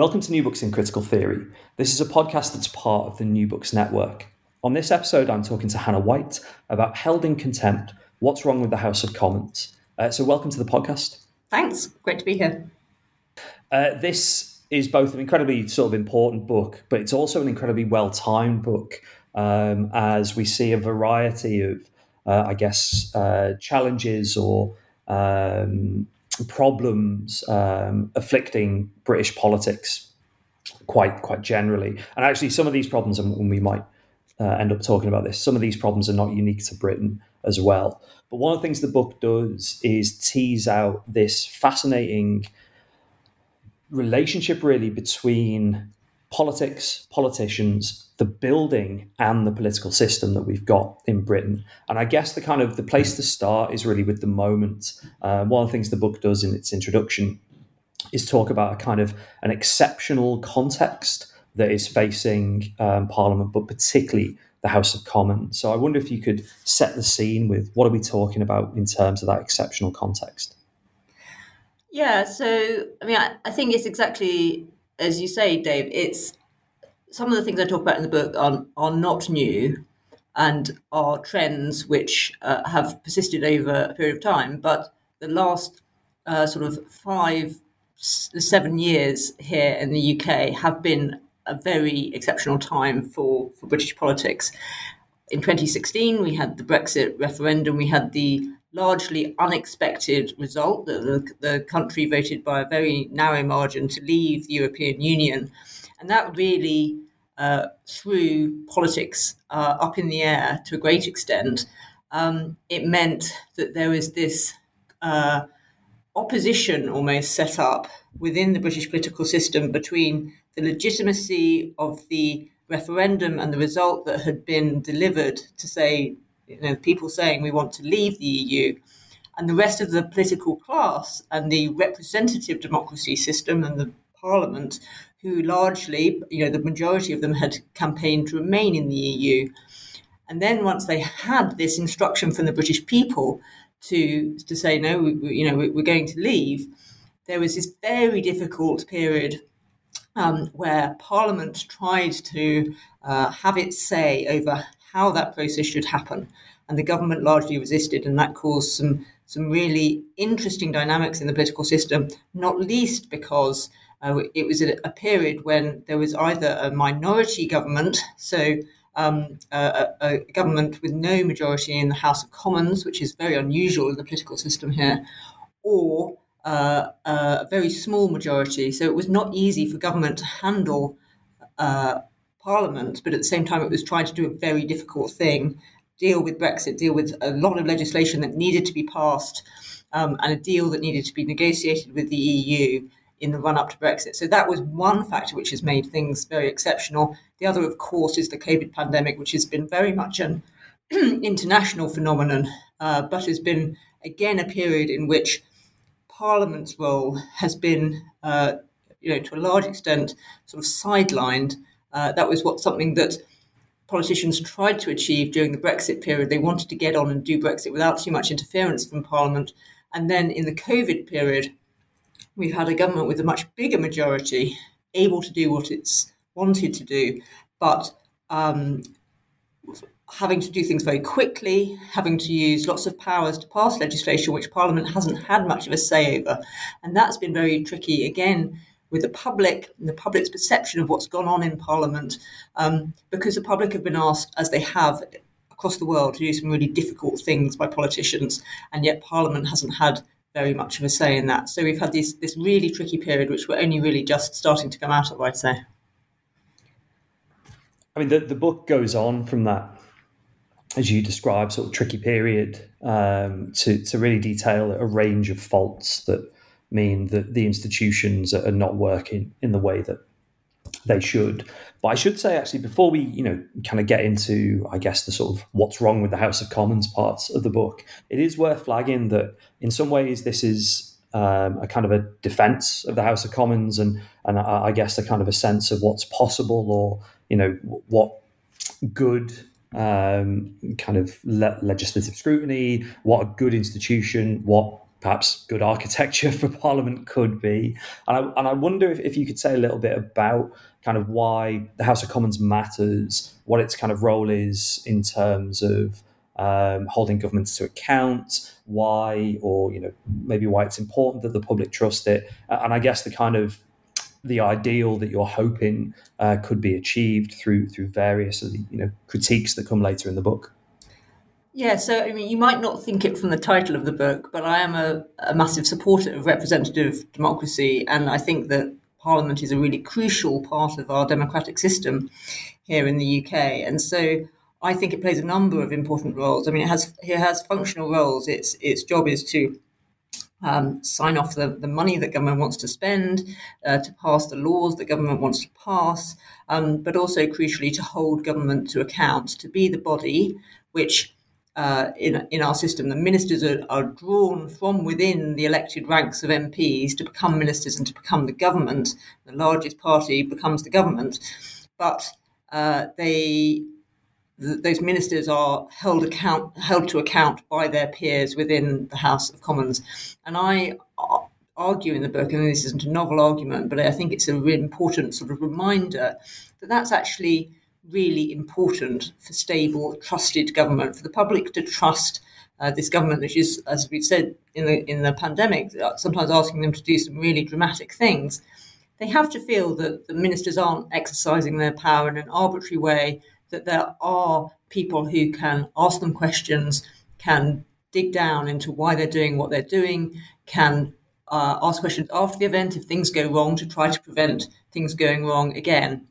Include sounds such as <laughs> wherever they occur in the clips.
Welcome to New Books in Critical Theory. This is a podcast that's part of the New Books Network. On this episode, I'm talking to Hannah White about Held in Contempt What's Wrong with the House of Commons. Uh, so, welcome to the podcast. Thanks. Great to be here. Uh, this is both an incredibly sort of important book, but it's also an incredibly well timed book um, as we see a variety of, uh, I guess, uh, challenges or um, problems um, afflicting British politics quite quite generally. And actually, some of these problems, and we might uh, end up talking about this, some of these problems are not unique to Britain as well. But one of the things the book does is tease out this fascinating relationship, really, between politics, politicians, the building and the political system that we've got in Britain. And I guess the kind of the place to start is really with the moment. Uh, one of the things the book does in its introduction is talk about a kind of an exceptional context that is facing um, Parliament, but particularly the House of Commons. So I wonder if you could set the scene with what are we talking about in terms of that exceptional context? Yeah, so I mean, I, I think it's exactly as you say, Dave. It's some of the things I talk about in the book are, are not new and are trends which uh, have persisted over a period of time. But the last uh, sort of five, seven years here in the UK have been a very exceptional time for, for British politics. In 2016, we had the Brexit referendum, we had the largely unexpected result that the, the country voted by a very narrow margin to leave the European Union. And that really uh, threw politics uh, up in the air to a great extent. Um, it meant that there was this uh, opposition almost set up within the British political system between the legitimacy of the referendum and the result that had been delivered to say, you know, people saying we want to leave the EU, and the rest of the political class and the representative democracy system and the parliament who largely, you know, the majority of them had campaigned to remain in the EU. And then once they had this instruction from the British people to to say no, we, you know, we're going to leave, there was this very difficult period um, where Parliament tried to uh, have its say over how that process should happen, and the government largely resisted, and that caused some some really interesting dynamics in the political system, not least because uh, it was a, a, period when there was either a minority government, so um, a, a, government with no majority in the House of Commons, which is very unusual in the political system here, or uh, a very small majority. So it was not easy for government to handle uh, Parliament, but at the same time, it was trying to do a very difficult thing deal with Brexit, deal with a lot of legislation that needed to be passed, um, and a deal that needed to be negotiated with the EU in the run up to Brexit. So that was one factor which has made things very exceptional. The other, of course, is the COVID pandemic, which has been very much an <clears throat> international phenomenon, uh, but has been again a period in which Parliament's role has been, uh, you know, to a large extent, sort of sidelined. Uh, that was what something that politicians tried to achieve during the Brexit period. They wanted to get on and do Brexit without too much interference from Parliament. And then in the COVID period, we've had a government with a much bigger majority able to do what it's wanted to do, but um, having to do things very quickly, having to use lots of powers to pass legislation which Parliament hasn't had much of a say over. And that's been very tricky, again, with the public and the public's perception of what's gone on in Parliament, um, because the public have been asked, as they have across the world, to do some really difficult things by politicians, and yet Parliament hasn't had very much of a say in that. So we've had this this really tricky period, which we're only really just starting to come out of, I'd say. I mean, the, the book goes on from that, as you describe, sort of tricky period um, to, to really detail a range of faults that mean that the institutions are not working in the way that they should. But I should say, actually, before we, you know, kind of get into, I guess, the sort of what's wrong with the House of Commons parts of the book, it is worth flagging that in some ways this is um, a kind of a defence of the House of Commons, and and I, I guess a kind of a sense of what's possible, or you know, what good um, kind of le- legislative scrutiny, what a good institution, what perhaps good architecture <laughs> for Parliament could be. And I, and I wonder if, if you could say a little bit about kind of why the House of Commons matters, what its kind of role is in terms of um, holding governments to account, why, or you know, maybe why it's important that the public trust it, and I guess the kind of the ideal that you're hoping uh, could be achieved through through various of you know critiques that come later in the book. Yeah, so I mean, you might not think it from the title of the book, but I am a, a massive supporter of representative democracy, and I think that Parliament is a really crucial part of our democratic system here in the UK. And so I think it plays a number of important roles. I mean, it has it has functional roles. Its its job is to um, sign off the, the money that government wants to spend, uh, to pass the laws that government wants to pass, um, but also crucially to hold government to account, to be the body which uh, in, in our system, the ministers are, are, drawn from within the elected ranks of MPs to become ministers and to become the government. The largest party becomes the government, but uh, they th- those ministers are held account held to account by their peers within the House of Commons. And I argue in the book, and this isn't a novel argument, but I think it's a really important sort of reminder that that's actually really important for stable, trusted government, for the public to trust uh, this government, which is, as we've said in the in the pandemic, uh, sometimes asking them to do some really dramatic things. They have to feel that the ministers aren't exercising their power in an arbitrary way. That there are people who can ask them questions, can dig down into why they're doing what they're doing, can uh, ask questions after the event if things go wrong to try to prevent things going wrong again.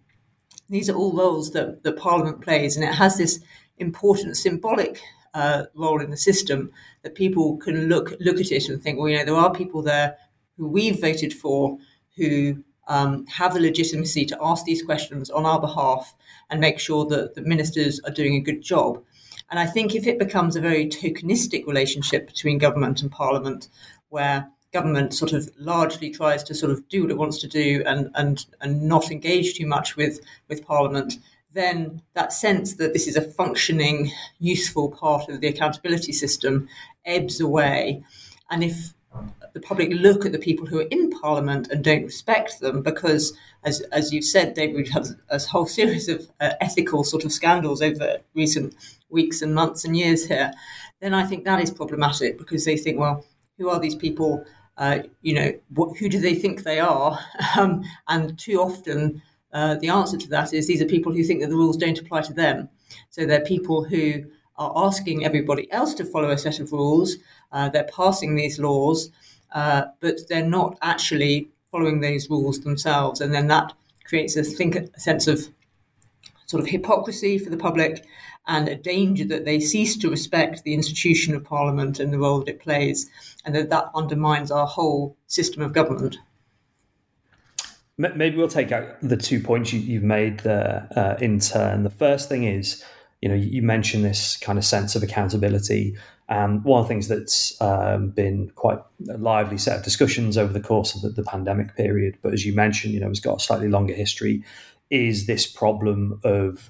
These are all roles that, that Parliament plays, and it has this important symbolic uh, role in the system that people can look look at it and think, well, you know, there are people there who we've voted for who um, have the legitimacy to ask these questions on our behalf and make sure that the ministers are doing a good job. And I think if it becomes a very tokenistic relationship between government and parliament, where government sort of largely tries to sort of do what it wants to do and and and not engage too much with with Parliament, then that sense that this is a functioning, useful part of the accountability system ebbs away. And if the public look at the people who are in Parliament and don't respect them because, as, as you've said, David, have had a whole series of uh, ethical sort of scandals over recent weeks and months and years here, then I think that is problematic because they think, well, who are these people uh, you know, what, who do they think they are? <laughs> Um, and too often, uh, the answer to that is these are people who think that the rules don't apply to them. So they're people who are asking everybody else to follow a set of rules. Uh, they're passing these laws, uh, but they're not actually following those rules themselves. And then that creates a, think, a sense of sort of hypocrisy for the public and a danger that they cease to respect the institution of Parliament and the role that it plays, and that that undermines our whole system of government. Maybe we'll take out the two points you, have made there uh, in turn. The first thing is, you know, you mentioned this kind of sense of accountability, And one of the things that's um, been quite a lively set of discussions over the course of the, the pandemic period, but as you mentioned, you know, it's got a slightly longer history, is this problem of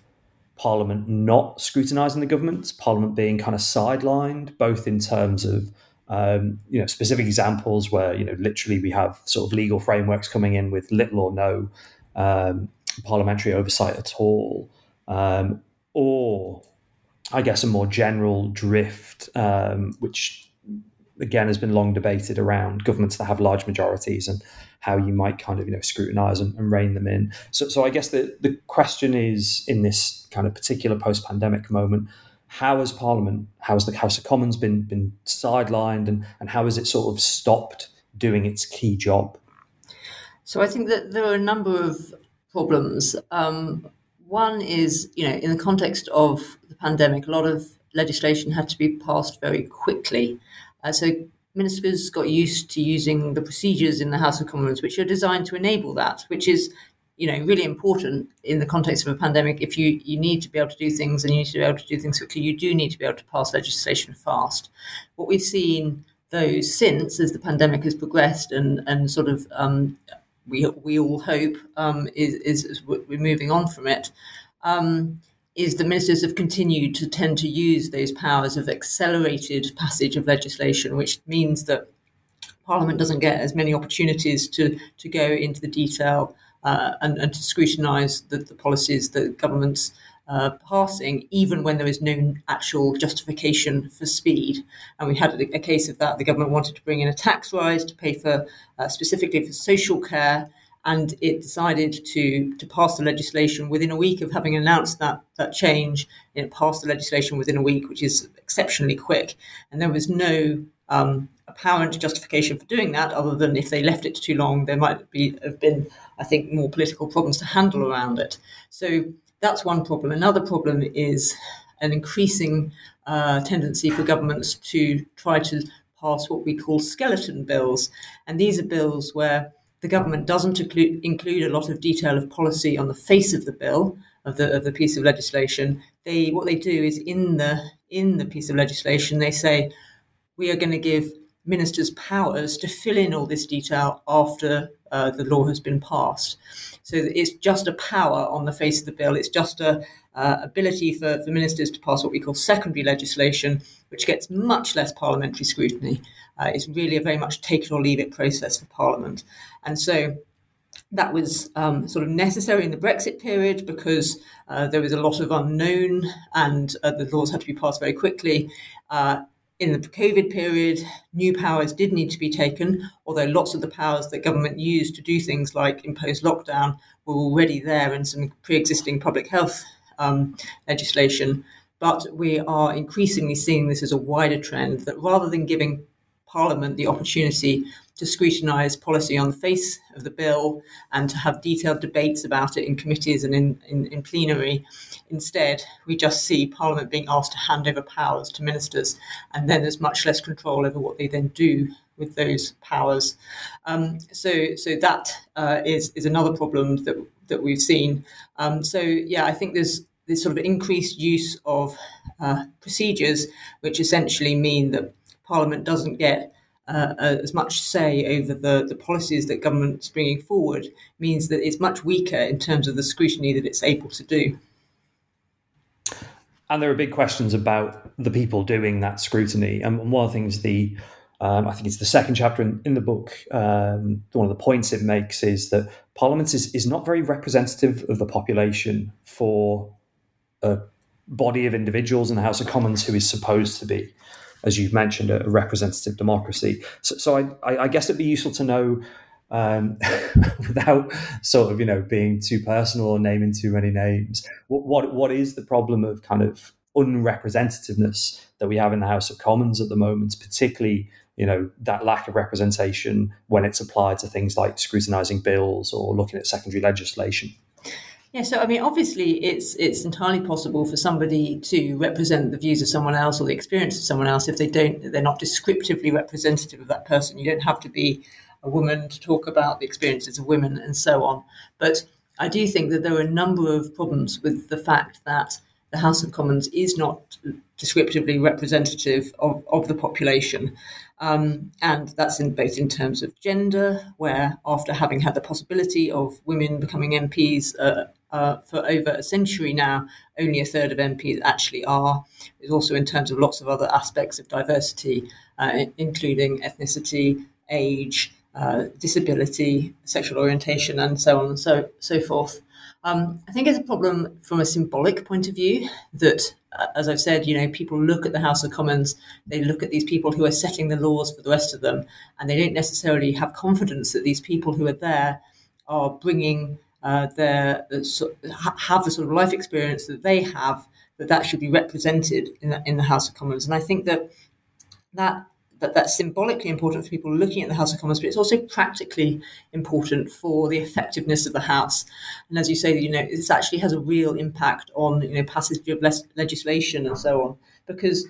Parliament not scrutinising the government, Parliament being kind of sidelined, both in terms of um, you know specific examples where you know literally we have sort of legal frameworks coming in with little or no um, parliamentary oversight at all, um, or I guess a more general drift, um, which again has been long debated around governments that have large majorities and how you might kind of you know scrutinize and, and rein them in. So, so I guess the the question is in this kind of particular post pandemic moment, how has Parliament, how has the House of Commons been been sidelined, and and how has it sort of stopped doing its key job? So I think that there are a number of problems. Um, one is, you know, in the context of the pandemic, a lot of legislation had to be passed very quickly. Uh, so ministers got used to using the procedures in the House of Commons, which are designed to enable that, which is you know really important in the context of a pandemic. If you you need to be able to do things and you need to be able to do things quickly, you do need to be able to pass legislation fast. What we've seen though since as the pandemic has progressed and and sort of um, we we all hope um, is, is, is we're moving on from it. Um, is the ministers have continued to tend to use those powers of accelerated passage of legislation, which means that Parliament doesn't get as many opportunities to, to go into the detail uh, and, and, to scrutinise the, the, policies that governments uh, passing, even when there is no actual justification for speed. And we had a, a, case of that. The government wanted to bring in a tax rise to pay for uh, specifically for social care, and it decided to to pass the legislation within a week of having announced that that change. It passed the legislation within a week, which is exceptionally quick, and there was no um, apparent justification for doing that, other than if they left it too long, there might be have been, I think, more political problems to handle around it. So that's one problem. Another problem is an increasing uh, tendency for governments to try to pass what we call skeleton bills, and these are bills where the government doesn't include, a lot of detail of policy on the face of the bill of the of the piece of legislation. They what they do is in the in the piece of legislation they say we are going to give ministers powers to fill in all this detail after uh, the law has been passed. So it's just a power on the face of the bill. It's just a uh, ability for, for ministers to pass what we call secondary legislation, which gets much less parliamentary scrutiny. Uh, it's really a very much take it or leave it process for Parliament. And so that was um, sort of necessary in the Brexit period because uh, there was a lot of unknown and uh, the laws had to be passed very quickly. Uh, in the COVID period, new powers did need to be taken, although lots of the powers that government used to do things like impose lockdown were already there in some pre existing public health um, legislation. But we are increasingly seeing this as a wider trend that rather than giving Parliament the opportunity to scrutinise policy on the face of the bill and to have detailed debates about it in committees and in, in, in, plenary. Instead, we just see Parliament being asked to hand over powers to ministers, and then there's much less control over what they then do with those powers. Um, so, so that uh, is is another problem that that we've seen. Um, so, yeah, I think there's this sort of increased use of uh, procedures, which essentially mean that Parliament doesn't get uh, uh, as much say over the, the policies that government's bringing forward means that it's much weaker in terms of the scrutiny that it's able to do. And there are big questions about the people doing that scrutiny. And one of the things the um, I think it's the second chapter in, in the book. Um, one of the points it makes is that Parliament is, is not very representative of the population for a body of individuals in the House of Commons who is supposed to be as you've mentioned, a, representative democracy. So, so I, I, guess it'd be useful to know, um, <laughs> without sort of you know being too personal or naming too many names, what, what what is the problem of kind of unrepresentativeness that we have in the House of Commons at the moment, particularly you know that lack of representation when it's applied to things like scrutinising bills or looking at secondary legislation. Yeah, so I mean, obviously, it's it's entirely possible for somebody to represent the views of someone else or the experience of someone else if they don't they're not descriptively representative of that person. You don't have to be a woman to talk about the experiences of women and so on. But I do think that there are a number of problems with the fact that the House of Commons is not descriptively representative of, of the population. Um, and that's in both in terms of gender, where after having had the possibility of women becoming MPs uh, uh, for over a century now, only a third of MPs actually are. It's also in terms of lots of other aspects of diversity, uh, including ethnicity, age, uh, disability, sexual orientation, and so on and so so forth. Um, I think it's a problem from a symbolic point of view that, uh, as I've said, you know, people look at the House of Commons, they look at these people who are setting the laws for the rest of them, and they don't necessarily have confidence that these people who are there are bringing uh, their have the sort of life experience that they have that that should be represented in the, in the House of Commons. And I think that that that that's symbolically important for people looking at the House of Commons, but it's also practically important for the effectiveness of the House. And as you say, you know, this actually has a real impact on you know passage of legislation and so on, because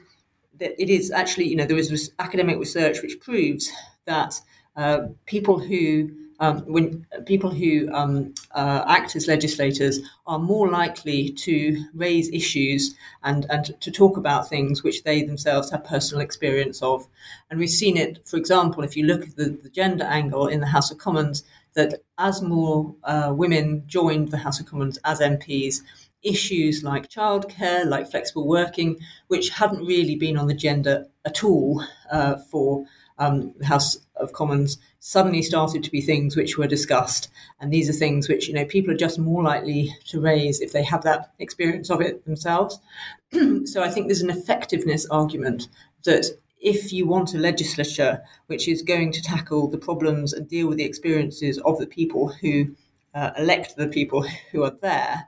it is actually you know there is academic research which proves that uh, people who um, when people who um, uh, act as legislators are more likely to raise issues and, and to talk about things which they themselves have personal experience of. And we've seen it, for example, if you look at the, the gender angle in the House of Commons, that as more uh, women joined the House of Commons as MPs, issues like childcare, like flexible working, which hadn't really been on the agenda at all uh, for um, the House of Commons suddenly started to be things which were discussed. And these are things which, you know, people are just more likely to raise if they have that experience of it themselves. <clears throat> so I think there's an effectiveness argument that if you want a legislature which is going to tackle the problems and deal with the experiences of the people who uh, elect the people who are there,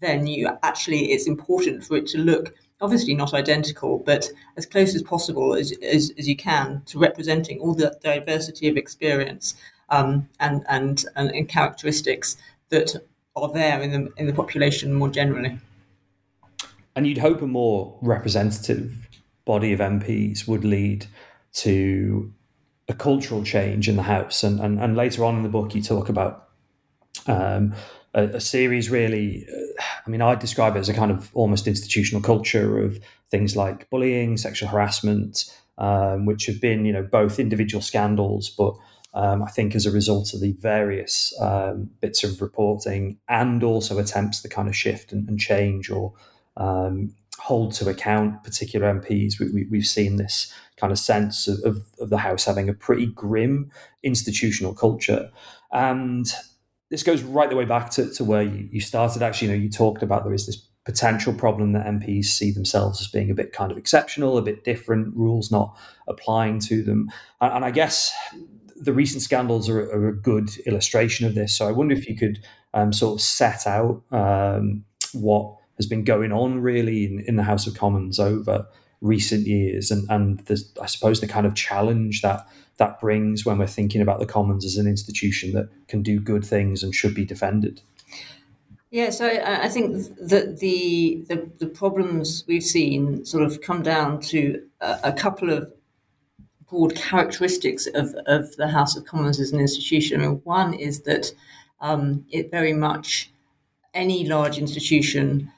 then you actually it's important for it to look obviously not identical, but as close as possible as, as, as you can to representing all the diversity of experience um, and, and, and, and characteristics that are there in the, in the population more generally. And you'd hope a more representative body of MPs would lead to a cultural change in the House. And, and, and later on in the book, you talk about um, a, a, series really i mean i describe it as a kind of almost institutional culture of things like bullying sexual harassment um, which have been you know both individual scandals but um, i think as a result of the various um, bits of reporting and also attempts to kind of shift and, and change or um, hold to account particular mps we, we, have seen this kind of sense of, of, of the house having a pretty grim institutional culture. And this goes right the way back to, to where you, you started. Actually, you know, you talked about there is this potential problem that MPs see themselves as being a bit kind of exceptional, a bit different, rules not applying to them. And, and I guess the recent scandals are, are, a good illustration of this. So I wonder if you could um, sort of set out um, what has been going on really in, in the House of Commons over recent years and, and the, I suppose the kind of challenge that that brings when we're thinking about the Commons as an institution that can do good things and should be defended. Yeah, so I, I think that the, the, the problems we've seen sort of come down to a, a couple of broad characteristics of, of the House of Commons as an institution. I mean, one is that um, it very much any large institution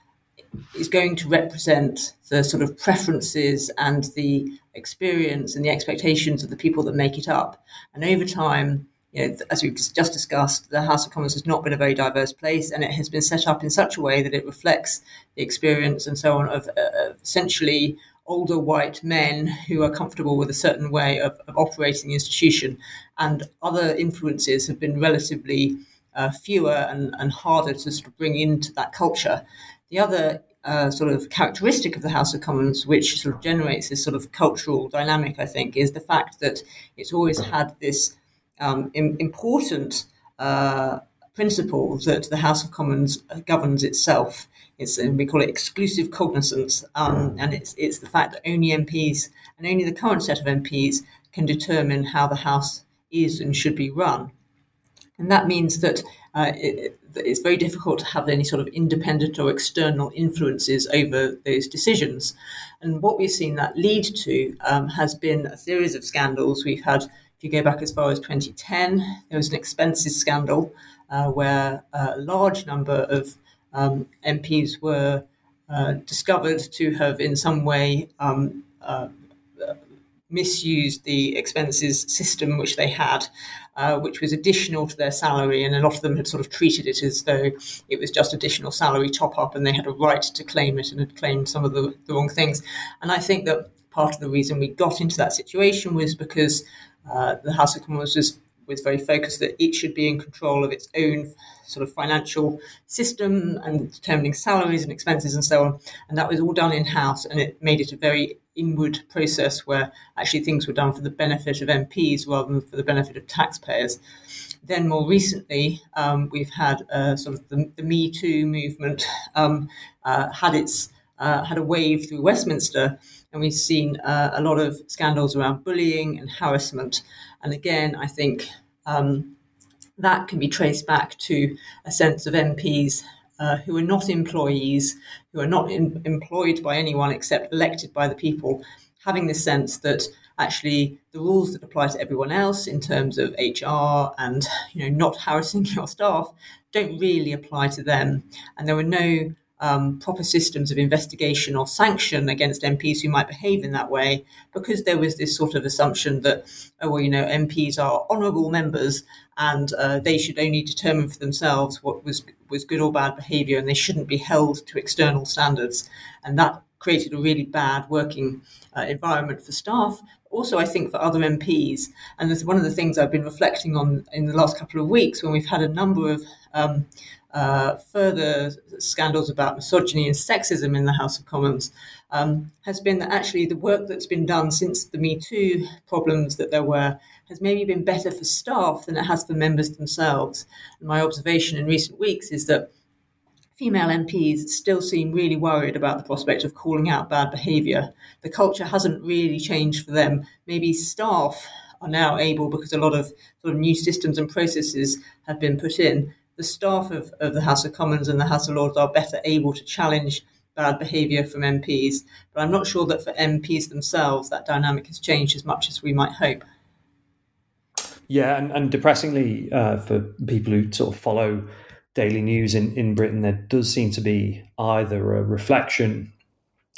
is going to represent the sort of preferences and the experience and the expectations of the people that make it up. And over time, you know, as we've just discussed, the House of Commons has not been a very diverse place, and it has been set up in such a way that it reflects the experience and so on of uh, essentially older white men who are comfortable with a certain way of, of operating the institution, and other influences have been relatively uh, fewer and, and harder to sort of bring into that culture. The other uh, sort of characteristic of the House of Commons, which sort of generates this sort of cultural dynamic, I think, is the fact that it's always had this um, important uh, principle that the House of Commons governs itself. It's we call it exclusive cognizance, um, and it's it's the fact that only MPs and only the current set of MPs can determine how the House is and should be run, and that means that uh, it, it's very difficult to have any sort of independent or external influences over those decisions. And what we've seen that lead to um, has been a series of scandals. We've had, if you go back as far as 2010, there was an expenses scandal uh, where a large number of um, MPs were uh, discovered to have in some way um, uh, misused the expenses system which they had, uh, which was additional to their salary, and a lot of them had sort of treated it as though it was just additional salary top up, and they had a right to claim it and had claimed some of the, the wrong things. And I think that part of the reason we got into that situation was because uh, the House of Commons was was very focused that it should be in control of its own sort of financial system and determining salaries and expenses and so on. And that was all done in house, and it made it a very inward process where actually things were done for the benefit of MPs rather than for the benefit of taxpayers. Then more recently, um, we've had uh, sort of the, the, Me Too movement um, uh, had its uh, had a wave through Westminster, and we've seen uh, a lot of scandals around bullying and harassment. And again, I think um, that can be traced back to a sense of MPs uh, who are not employees, who are not in, employed by anyone except elected by the people, having this sense that actually the rules that apply to everyone else in terms of HR and you know not harassing <laughs> your staff don't really apply to them, and there were no um, proper systems of investigation or sanction against MPs who might behave in that way, because there was this sort of assumption that, oh, well, you know, MPs are honourable members and uh, they should only determine for themselves what was was good or bad behaviour, and they shouldn't be held to external standards, and that created a really bad working uh, environment for staff. Also, I think for other MPs, and this is one of the things I've been reflecting on in the last couple of weeks when we've had a number of um, uh, further scandals about misogyny and sexism in the House of Commons um, has been that actually the work that's been done since the Me Too problems that there were has maybe been better for staff than it has for members themselves. And my observation in recent weeks is that female MPs still seem really worried about the prospect of calling out bad behaviour. The culture hasn't really changed for them. Maybe staff are now able, because a lot of sort of new systems and processes have been put in, the staff of, of the House of Commons and the House of Lords are better able to challenge bad behaviour from MPs. But I'm not sure that for MPs themselves that dynamic has changed as much as we might hope. Yeah, and, and depressingly uh, for people who sort of follow daily news in, in Britain, there does seem to be either a reflection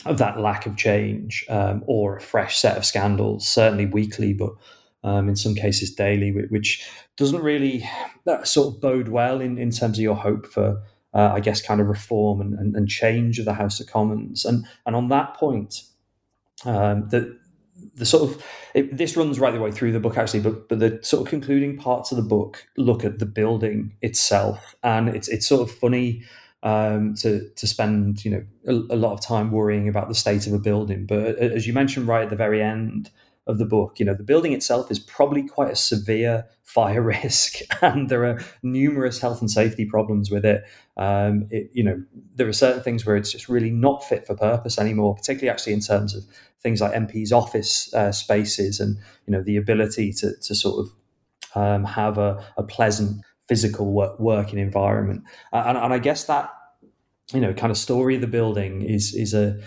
of that lack of change um, or a fresh set of scandals, certainly weekly, but um, in some cases daily, which doesn't really sort of bode well in, in terms of your hope for, uh, I guess, kind of reform and, and, and, change of the House of Commons. And and on that point, um, the the sort of it, this runs right the way through the book actually, but but the sort of concluding parts of the book look at the building itself, and it's it's sort of funny um, to to spend you know a, a, lot of time worrying about the state of a building. But as you mentioned right at the very end, of the book. You know, the building itself is probably quite a severe <laughs> fire risk, and there are numerous health and safety problems with it. Um, it. You know, there are certain things where it's just really not fit for purpose anymore, particularly actually in terms of things like MP's office uh, spaces and you know the ability to to sort of um, have a, a, pleasant physical work, working environment. And, and I guess that you know kind of story of the building is is a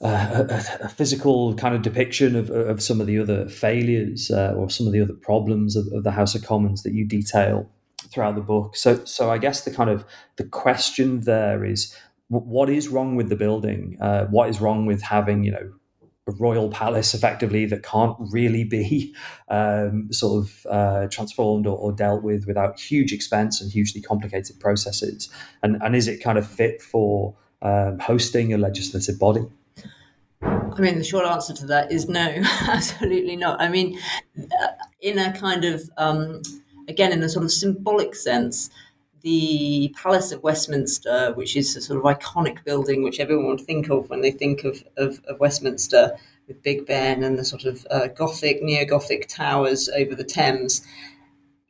a, a, physical kind of depiction of, of some of the other failures uh, or some of the other problems of, of, the House of Commons that you detail throughout the book. So, so I guess the kind of the question there is, what is wrong with the building? Uh, what is wrong with having, you know, a royal palace effectively that can't really be <laughs> um, sort of uh, transformed or, or, dealt with without huge expense and hugely complicated processes? And, and is it kind of fit for um, hosting a legislative body? I mean, the short answer to that is no, <laughs> absolutely not. I mean, uh, in a kind of, um, again, in a sort of symbolic sense, the Palace of Westminster, which is a sort of iconic building which everyone would think of when they think of, of, of Westminster, with Big Ben and the sort of uh, Gothic, neo Gothic towers over the Thames,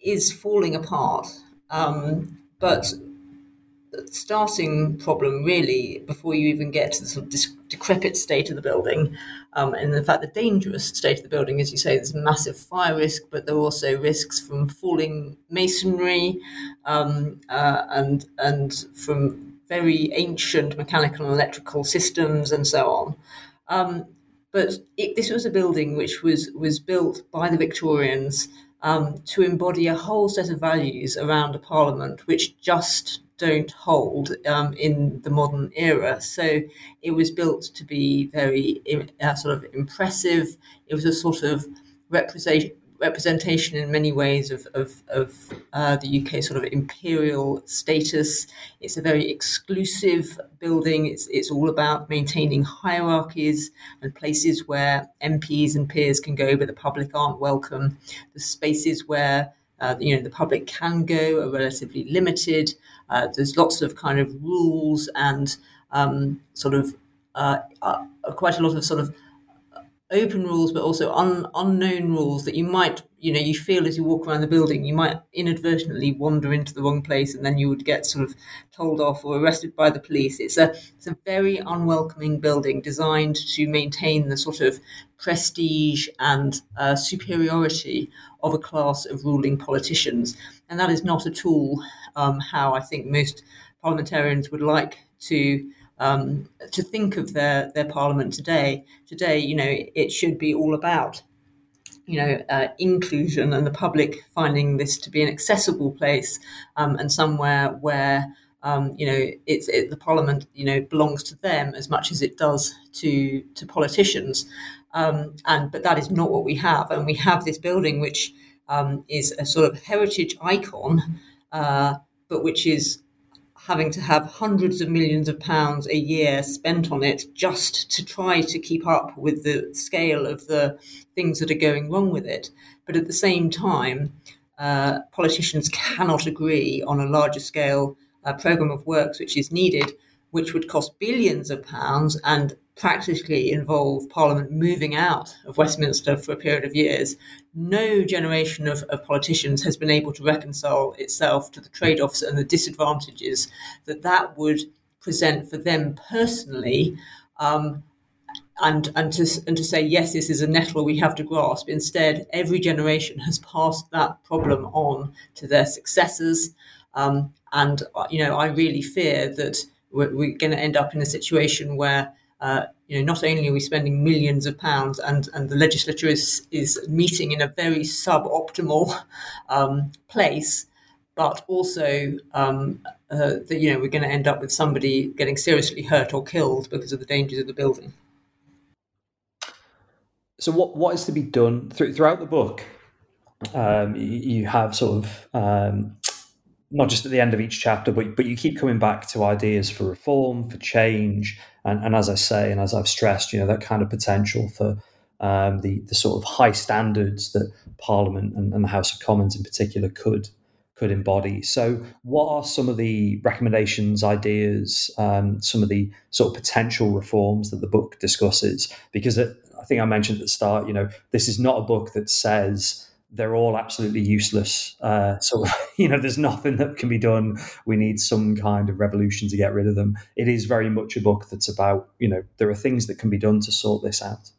is falling apart. Um, but starting problem really before you even get to the sort of decrepit state of the building. Um, and in fact the dangerous state of the building as you say there's massive fire risk but there are also risks from falling masonry um, uh, and and from very ancient mechanical and electrical systems and so on. Um, but it, this was a building which was was built by the Victorians um, to embody a whole set of values around a parliament which just don't hold um, in the modern era. So it was built to be very uh, sort of impressive. It was a sort of representation representation in many ways of, of, of uh, the UK sort of imperial status. It's a very exclusive building. It's, it's all about maintaining hierarchies and places where MPs and peers can go, but the public aren't welcome. The spaces where uh, you know the public can go are relatively limited. Uh, there's lots of kind of rules and um, sort of uh, uh, quite a lot of sort of open rules, but also un, unknown rules that you might, you know, you feel as you walk around the building, you might inadvertently wander into the wrong place, and then you would get sort of told off or arrested by the police. It's a it's a very unwelcoming building, designed to maintain the sort of prestige and uh, superiority of a class of ruling politicians, and that is not at all um, how I think most parliamentarians would like to um, to think of their their parliament today. Today, you know, it should be all about you know uh, inclusion and the public finding this to be an accessible place um, and somewhere where. Um, you know, it's it, the parliament. You know, belongs to them as much as it does to to politicians. Um, and but that is not what we have, and we have this building which um, is a sort of heritage icon, uh, but which is having to have hundreds of millions of pounds a year spent on it just to try to keep up with the scale of the things that are going wrong with it. But at the same time, uh, politicians cannot agree on a larger scale uh, program of works which is needed, which would cost billions of pounds and practically involve Parliament moving out of Westminster for a period of years, no generation of, of politicians has been able to reconcile itself to the trade offs and the disadvantages that that would present for them personally. Um, and, and, to, and to say, yes, this is a nettle we have to grasp. Instead, every generation has passed that problem on to their successors. Um, and, uh, you know, I really fear that we're, we're going to end up in a situation where uh, you know, not only are we spending millions of pounds, and, and the legislature is is meeting in a very suboptimal um, place, but also um, uh, that you know we're going to end up with somebody getting seriously hurt or killed because of the dangers of the building. So, what what is to be done throughout the book? Um, you have sort of um, not just at the end of each chapter, but but you keep coming back to ideas for reform, for change, and, and as I say, and as I've stressed, you know that kind of potential for um, the the sort of high standards that Parliament and, and, the House of Commons in particular could could embody. So, what are some of the recommendations, ideas, um, some of the sort of potential reforms that the book discusses? Because it, I think I mentioned at the start, you know, this is not a book that says they're all absolutely useless. Uh, so, <laughs> you know, there's nothing that can be done. We need some kind of revolution to get rid of them. It is very much a book that's about, you know, there are things that can be done to sort this out.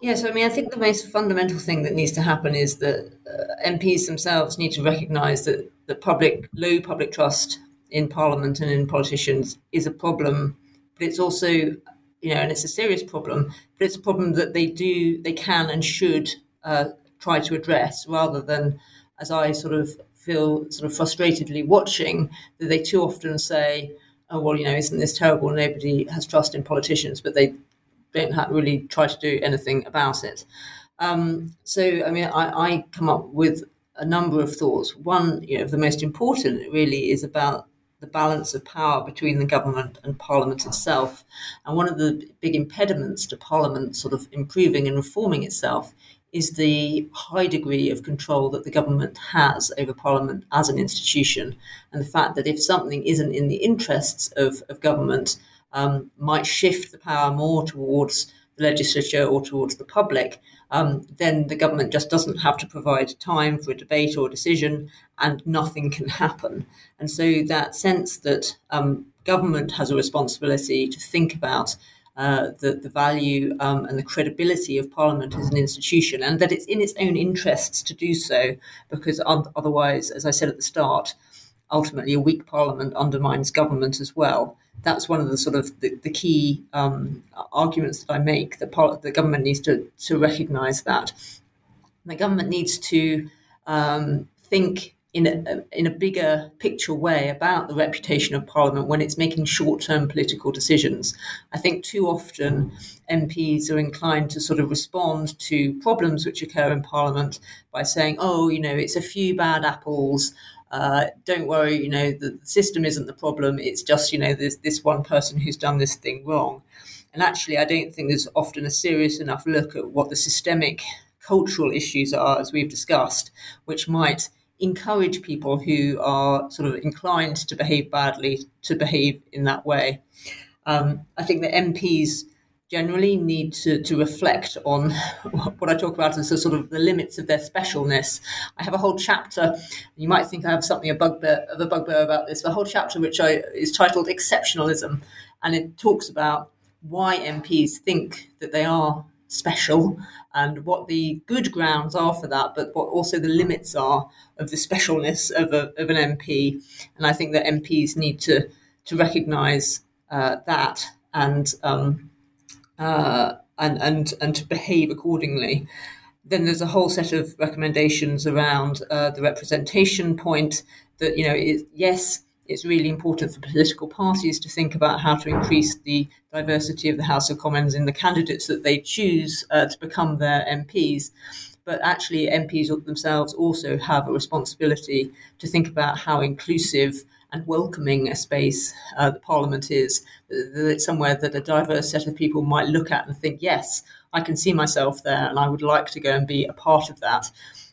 Yes, I mean, I think the most fundamental thing that needs to happen is that uh, MPs themselves need to recognise that the public, low public trust in Parliament and in politicians is a problem, but it's also, you know, and it's a serious problem, but it's a problem that they do, they can and should uh, try to address rather than, as I sort of feel sort of frustratedly watching, that they too often say, oh, well, you know, isn't this terrible? Nobody has trust in politicians, but they don't really try to do anything about it. Um, so, I mean, I, I, come up with a number of thoughts. One, you know, the most important really is about the balance of power between the government and Parliament itself. And one of the big impediments to Parliament sort of improving and reforming itself is the high degree of control that the government has over Parliament as an institution, and the fact that if something isn't in the interests of, of government, um, might shift the power more towards the legislature or towards the public, um, then the government just doesn't have to provide time for a debate or a decision, and nothing can happen. And so that sense that um, government has a responsibility to think about uh, the, the value um, and the credibility of Parliament as an institution, and that it's in its own interests to do so, because otherwise, as I said at the start, ultimately a weak Parliament undermines government as well. That's one of the sort of the, the key um, arguments that I make. That part, the government needs to to recognise that the government needs to um, think in a, in a bigger picture way about the reputation of Parliament when it's making short term political decisions. I think too often MPs are inclined to sort of respond to problems which occur in Parliament by saying, oh, you know, it's a few bad apples. Uh, don't worry, you know, the, the system isn't the problem. It's just, you know, there's this one person who's done this thing wrong. And actually, I don't think there's often a serious enough look at what the systemic cultural issues are, as we've discussed, which might encourage people who are sort of inclined to behave badly to behave in that way. Um, I think that MPs generally need to, to reflect on <laughs> what I talk about as the sort of the limits of their specialness. I have a whole chapter, you might think I have something a bugbear, of a bugbear about this, but a whole chapter which I, is titled Exceptionalism, and it talks about why MPs think that they are special and what the good grounds are for that, but what also the limits are of the specialness of, a, of an MP. And I think that MPs need to to recognise uh, that and, um, uh, and and and to behave accordingly. Then there's a whole set of recommendations around uh, the representation point. That you know, it, yes it's really important for political parties to think about how to increase the diversity of the House of Commons in the candidates that they choose uh, to become their MPs. But actually, MPs themselves also have a responsibility to think about how inclusive and welcoming a space uh, the Parliament is. That it's somewhere that a diverse set of people might look at and think, yes, I can see myself there, and I would like to go and be a part of that.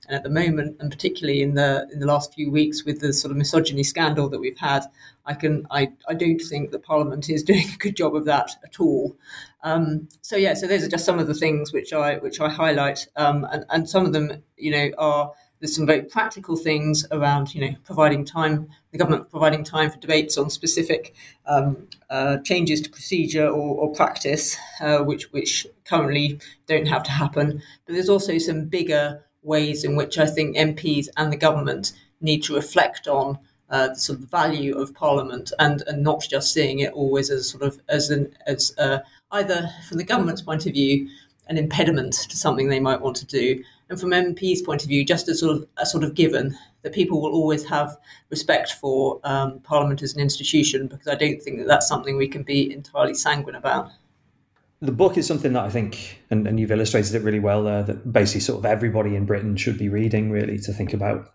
And at the moment, and particularly in the in the last few weeks with the sort of misogyny scandal that we've had, I can I, I don't think that Parliament is <laughs> doing a good job of that at all. Um, so yeah, so those are just some of the things which I which I highlight, um, and and some of them you know are there's some very practical things around, you know, providing time, the government providing time for debates on specific um, uh, changes to procedure or, or practice, uh, which which currently don't have to happen. But there's also some bigger ways in which I think MPs and the government need to reflect on uh, the sort of value of Parliament and, and not just seeing it always as sort of as an as uh, either from the government's point of view an impediment to something they might want to do, and from MP's point of view, just as sort of a sort of given that people will always have respect for um, Parliament as an institution, because I don't think that that's something we can be entirely sanguine about the book is something that I think, and, and you've illustrated it really well there, that basically sort of everybody in Britain should be reading really to think about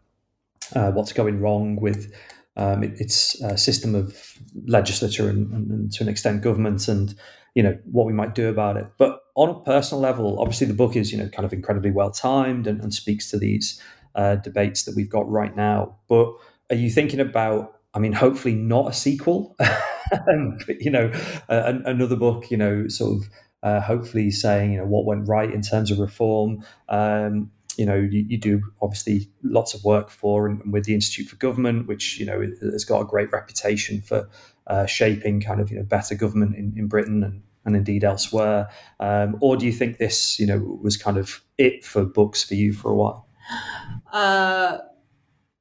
uh, what's going wrong with um, it, its uh, system of legislature and, and, and, to an extent government and you know what we might do about it. But on a personal level, obviously the book is you know kind of incredibly well timed and, and speaks to these uh, debates that we've got right now. But are you thinking about? I mean, hopefully not a sequel. <laughs> <laughs> you know, uh, another book, you know, sort of uh, hopefully saying, you know, what went right in terms of reform. Um, you know, you, you, do obviously lots of work for and, with the Institute for Government, which you know has got a great reputation for uh, shaping kind of you know better government in, in Britain and, and indeed elsewhere. Um, or do you think this, you know, was kind of it for books for you for a while?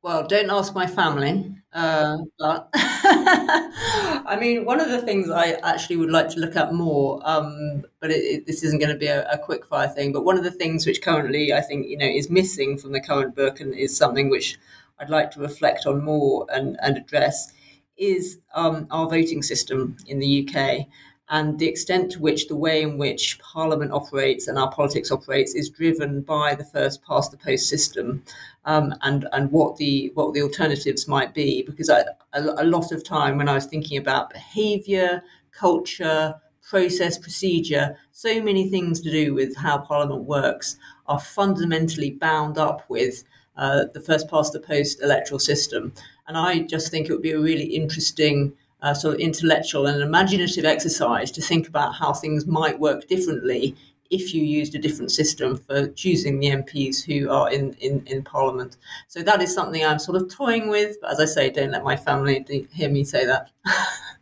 Well, don't ask my family. Uh, but <laughs> I mean, one of the things I actually would like to look at more, um, but it, it, this isn't going to be a, a quick fire thing. But one of the things which currently I think you know is missing from the current book and is something which I'd like to reflect on more and, and address is um, our voting system in the UK and the extent to which the way in which Parliament operates and our politics operates is driven by the first past the post system, um, and and what the what the alternatives might be. Because I, a, a lot of time when I was thinking about behaviour, culture, process, procedure, so many things to do with how Parliament works are fundamentally bound up with uh, the first past the post electoral system. And I just think it would be a really interesting uh, sort of intellectual and imaginative exercise to think about how things might work differently if you used a different system for choosing the MPs who are in, in, in Parliament. So that is something I'm sort of toying with. But as I say, don't let my family hear me say that. <laughs>